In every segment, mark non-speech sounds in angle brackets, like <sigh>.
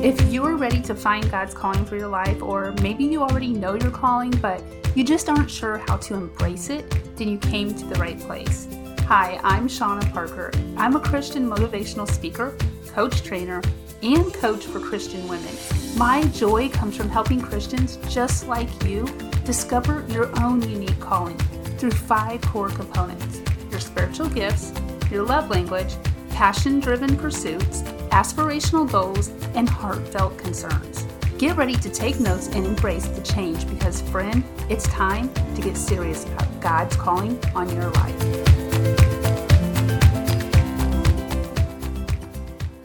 If you are ready to find God's calling for your life, or maybe you already know your calling, but you just aren't sure how to embrace it, then you came to the right place. Hi, I'm Shauna Parker. I'm a Christian motivational speaker, coach trainer, and coach for Christian women. My joy comes from helping Christians just like you discover your own unique calling through five core components your spiritual gifts, your love language, passion driven pursuits, aspirational goals, and heartfelt concerns. Get ready to take notes and embrace the change because, friend, it's time to get serious about God's calling on your life.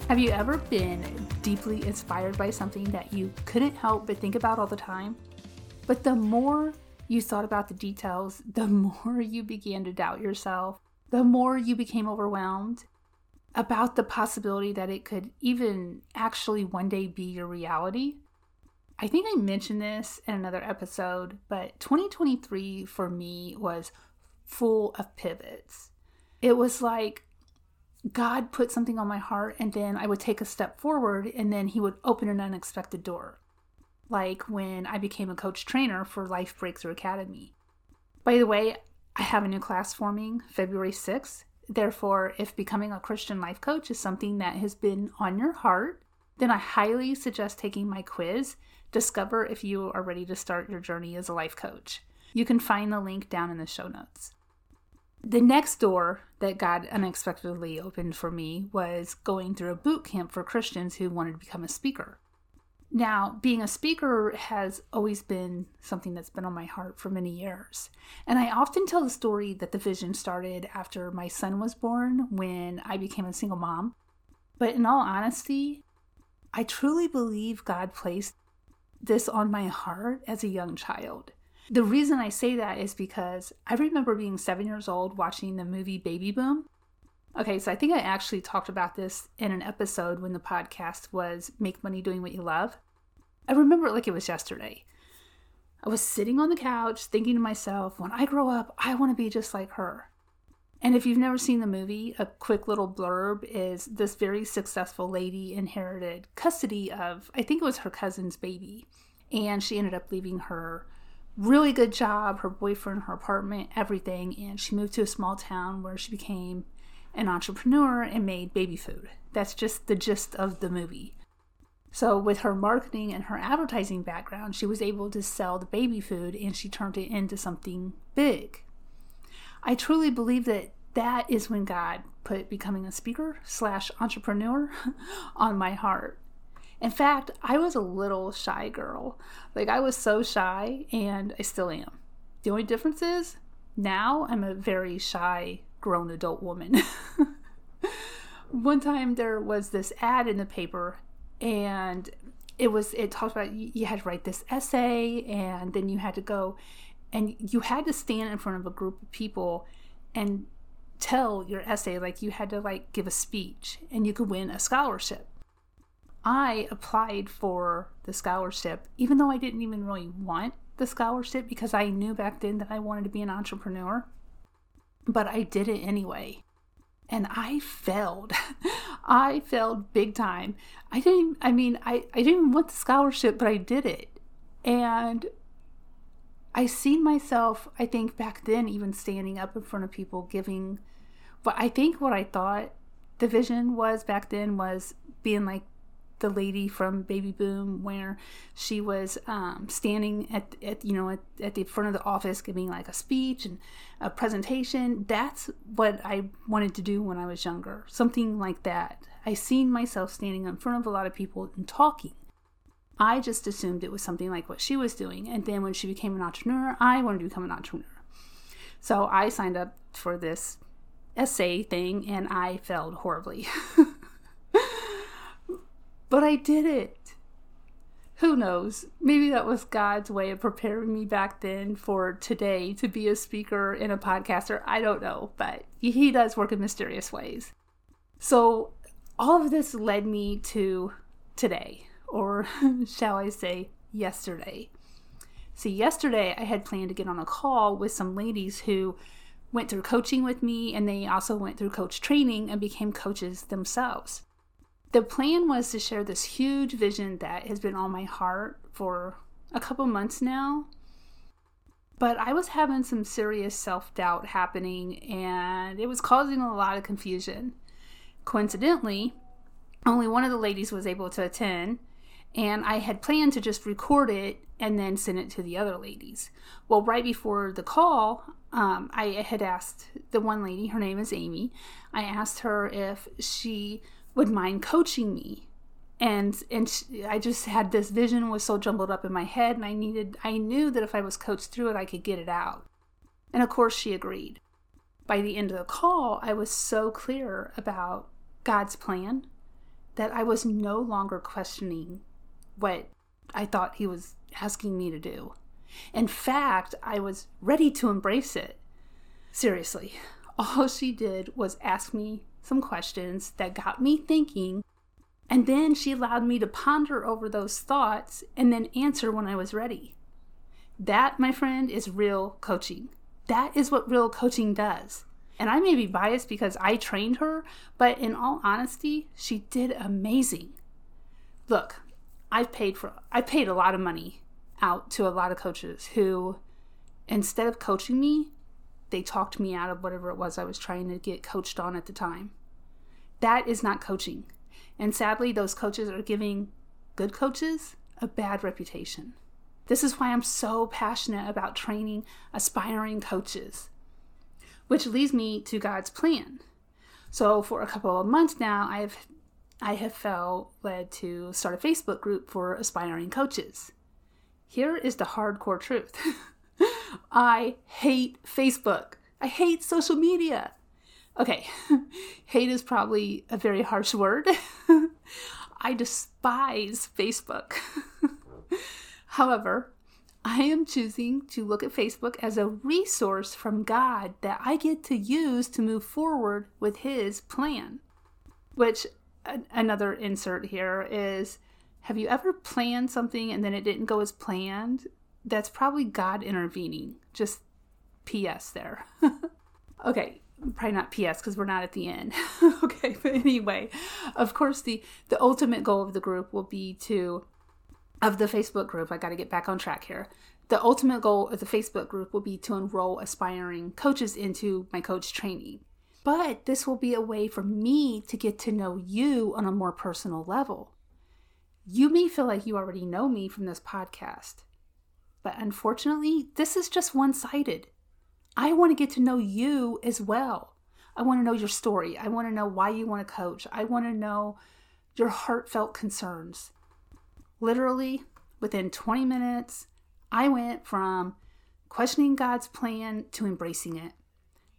Have you ever been deeply inspired by something that you couldn't help but think about all the time? But the more you thought about the details, the <laughs> more you began to doubt yourself, the more you became overwhelmed about the possibility that it could even actually one day be your reality. I think I mentioned this in another episode, but 2023 for me was full of pivots. It was like God put something on my heart, and then I would take a step forward, and then He would open an unexpected door like when I became a coach trainer for Life Breakthrough Academy. By the way, I have a new class forming February 6th. Therefore, if becoming a Christian life coach is something that has been on your heart, then I highly suggest taking my quiz. Discover if you are ready to start your journey as a life coach. You can find the link down in the show notes. The next door that God unexpectedly opened for me was going through a boot camp for Christians who wanted to become a speaker. Now, being a speaker has always been something that's been on my heart for many years. And I often tell the story that the vision started after my son was born when I became a single mom. But in all honesty, I truly believe God placed this on my heart as a young child. The reason I say that is because I remember being seven years old watching the movie Baby Boom. Okay, so I think I actually talked about this in an episode when the podcast was Make Money Doing What You Love. I remember it like it was yesterday. I was sitting on the couch thinking to myself, when I grow up, I want to be just like her. And if you've never seen the movie, a quick little blurb is this very successful lady inherited custody of, I think it was her cousin's baby. And she ended up leaving her really good job, her boyfriend, her apartment, everything. And she moved to a small town where she became an entrepreneur and made baby food. That's just the gist of the movie. So, with her marketing and her advertising background, she was able to sell the baby food and she turned it into something big. I truly believe that that is when God put becoming a speaker slash entrepreneur <laughs> on my heart. In fact, I was a little shy girl. Like, I was so shy, and I still am. The only difference is now I'm a very shy grown adult woman. <laughs> One time there was this ad in the paper, and it was it talked about you had to write this essay, and then you had to go, and you had to stand in front of a group of people and tell your essay like you had to like give a speech, and you could win a scholarship. I applied for the scholarship, even though I didn't even really want the scholarship because I knew back then that I wanted to be an entrepreneur but I did it anyway. And I failed. <laughs> I failed big time. I didn't, I mean, I, I didn't want the scholarship, but I did it. And I seen myself, I think back then, even standing up in front of people giving, but I think what I thought the vision was back then was being like the lady from Baby Boom, where she was um, standing at, at you know at, at the front of the office giving like a speech and a presentation. That's what I wanted to do when I was younger, something like that. I seen myself standing in front of a lot of people and talking. I just assumed it was something like what she was doing, and then when she became an entrepreneur, I wanted to become an entrepreneur. So I signed up for this essay thing, and I failed horribly. <laughs> But I did it. Who knows? Maybe that was God's way of preparing me back then for today to be a speaker and a podcaster. I don't know, but He does work in mysterious ways. So, all of this led me to today, or <laughs> shall I say, yesterday. See, yesterday I had planned to get on a call with some ladies who went through coaching with me and they also went through coach training and became coaches themselves. The plan was to share this huge vision that has been on my heart for a couple months now. But I was having some serious self doubt happening and it was causing a lot of confusion. Coincidentally, only one of the ladies was able to attend, and I had planned to just record it and then send it to the other ladies. Well, right before the call, um, I had asked the one lady, her name is Amy, I asked her if she would mind coaching me. And and she, I just had this vision was so jumbled up in my head, and I needed I knew that if I was coached through it, I could get it out. And of course, she agreed. By the end of the call, I was so clear about God's plan that I was no longer questioning what I thought He was asking me to do. In fact, I was ready to embrace it. Seriously, all she did was ask me some questions that got me thinking, and then she allowed me to ponder over those thoughts and then answer when I was ready. That, my friend, is real coaching. That is what real coaching does. And I may be biased because I trained her, but in all honesty, she did amazing. Look, I've paid for I paid a lot of money out to a lot of coaches who instead of coaching me, they talked me out of whatever it was I was trying to get coached on at the time. That is not coaching. And sadly, those coaches are giving good coaches a bad reputation. This is why I'm so passionate about training aspiring coaches which leads me to God's plan. So for a couple of months now, I've I have felt led to start a Facebook group for aspiring coaches. Here is the hardcore truth. <laughs> I hate Facebook. I hate social media. Okay, <laughs> hate is probably a very harsh word. <laughs> I despise Facebook. <laughs> However, I am choosing to look at Facebook as a resource from God that I get to use to move forward with His plan. Which, another insert here is have you ever planned something and then it didn't go as planned? That's probably God intervening. Just PS there. <laughs> okay, probably not PS because we're not at the end. <laughs> okay, but anyway, of course the the ultimate goal of the group will be to of the Facebook group, I got to get back on track here. The ultimate goal of the Facebook group will be to enroll aspiring coaches into my coach training. But this will be a way for me to get to know you on a more personal level. You may feel like you already know me from this podcast, but unfortunately, this is just one sided. I want to get to know you as well. I want to know your story. I want to know why you want to coach. I want to know your heartfelt concerns. Literally, within 20 minutes, I went from questioning God's plan to embracing it.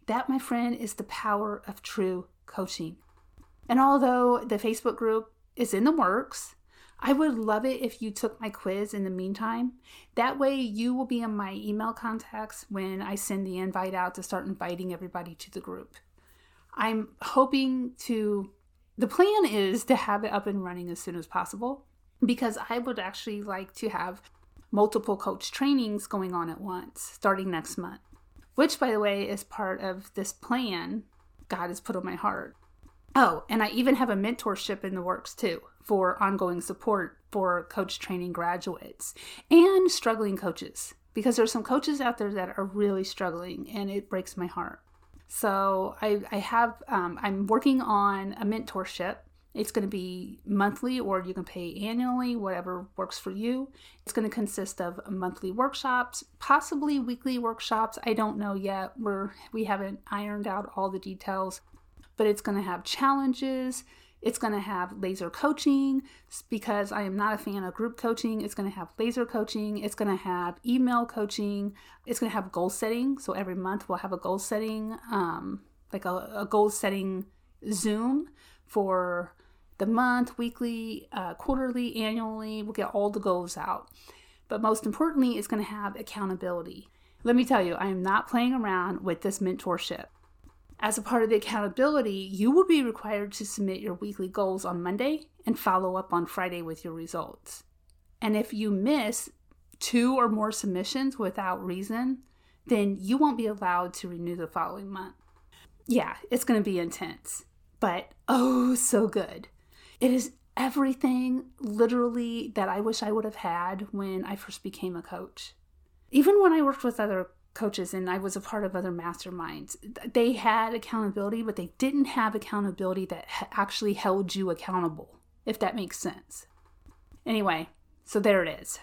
That, my friend, is the power of true coaching. And although the Facebook group is in the works, I would love it if you took my quiz in the meantime. That way, you will be in my email contacts when I send the invite out to start inviting everybody to the group. I'm hoping to, the plan is to have it up and running as soon as possible because I would actually like to have multiple coach trainings going on at once starting next month, which, by the way, is part of this plan God has put on my heart. Oh, and I even have a mentorship in the works too for ongoing support for coach training graduates and struggling coaches because there's some coaches out there that are really struggling and it breaks my heart. So I, I have um, I'm working on a mentorship it's going to be monthly or you can pay annually, whatever works for you. It's going to consist of monthly workshops, possibly weekly workshops. I don't know yet. We're we haven't ironed out all the details, but it's going to have challenges. It's going to have laser coaching because I am not a fan of group coaching. It's going to have laser coaching. It's going to have email coaching. It's going to have goal setting. So every month we'll have a goal setting, um, like a, a goal setting Zoom for the month, weekly, uh, quarterly, annually. We'll get all the goals out. But most importantly, it's going to have accountability. Let me tell you, I am not playing around with this mentorship. As a part of the accountability, you will be required to submit your weekly goals on Monday and follow up on Friday with your results. And if you miss two or more submissions without reason, then you won't be allowed to renew the following month. Yeah, it's going to be intense, but oh, so good. It is everything literally that I wish I would have had when I first became a coach. Even when I worked with other coaches and I was a part of other masterminds, they had accountability, but they didn't have accountability that actually held you accountable, if that makes sense. Anyway, so there it is.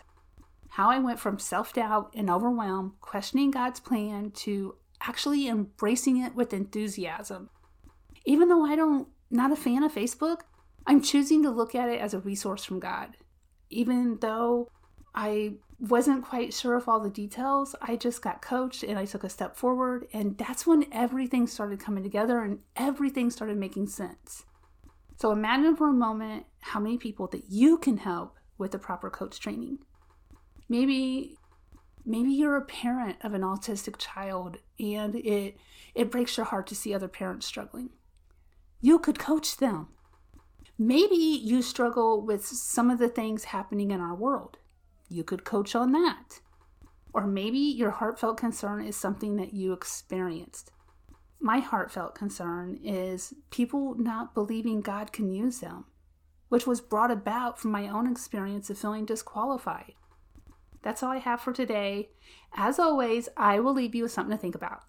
How I went from self doubt and overwhelm, questioning God's plan, to actually embracing it with enthusiasm. Even though I don't not a fan of Facebook, I'm choosing to look at it as a resource from God. Even though I wasn't quite sure of all the details, I just got coached and I took a step forward. And that's when everything started coming together and everything started making sense. So imagine for a moment how many people that you can help with the proper coach training. Maybe maybe you're a parent of an autistic child and it it breaks your heart to see other parents struggling. You could coach them. Maybe you struggle with some of the things happening in our world. You could coach on that. Or maybe your heartfelt concern is something that you experienced. My heartfelt concern is people not believing God can use them, which was brought about from my own experience of feeling disqualified. That's all I have for today. As always, I will leave you with something to think about.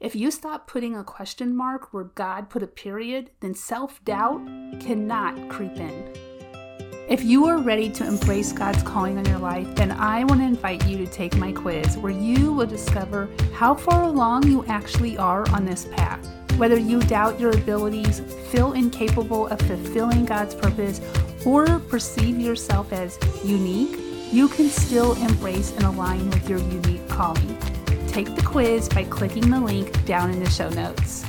If you stop putting a question mark where God put a period, then self doubt cannot creep in. If you are ready to embrace God's calling on your life, then I want to invite you to take my quiz where you will discover how far along you actually are on this path. Whether you doubt your abilities, feel incapable of fulfilling God's purpose, or perceive yourself as unique, you can still embrace and align with your unique calling. Take the quiz by clicking the link down in the show notes.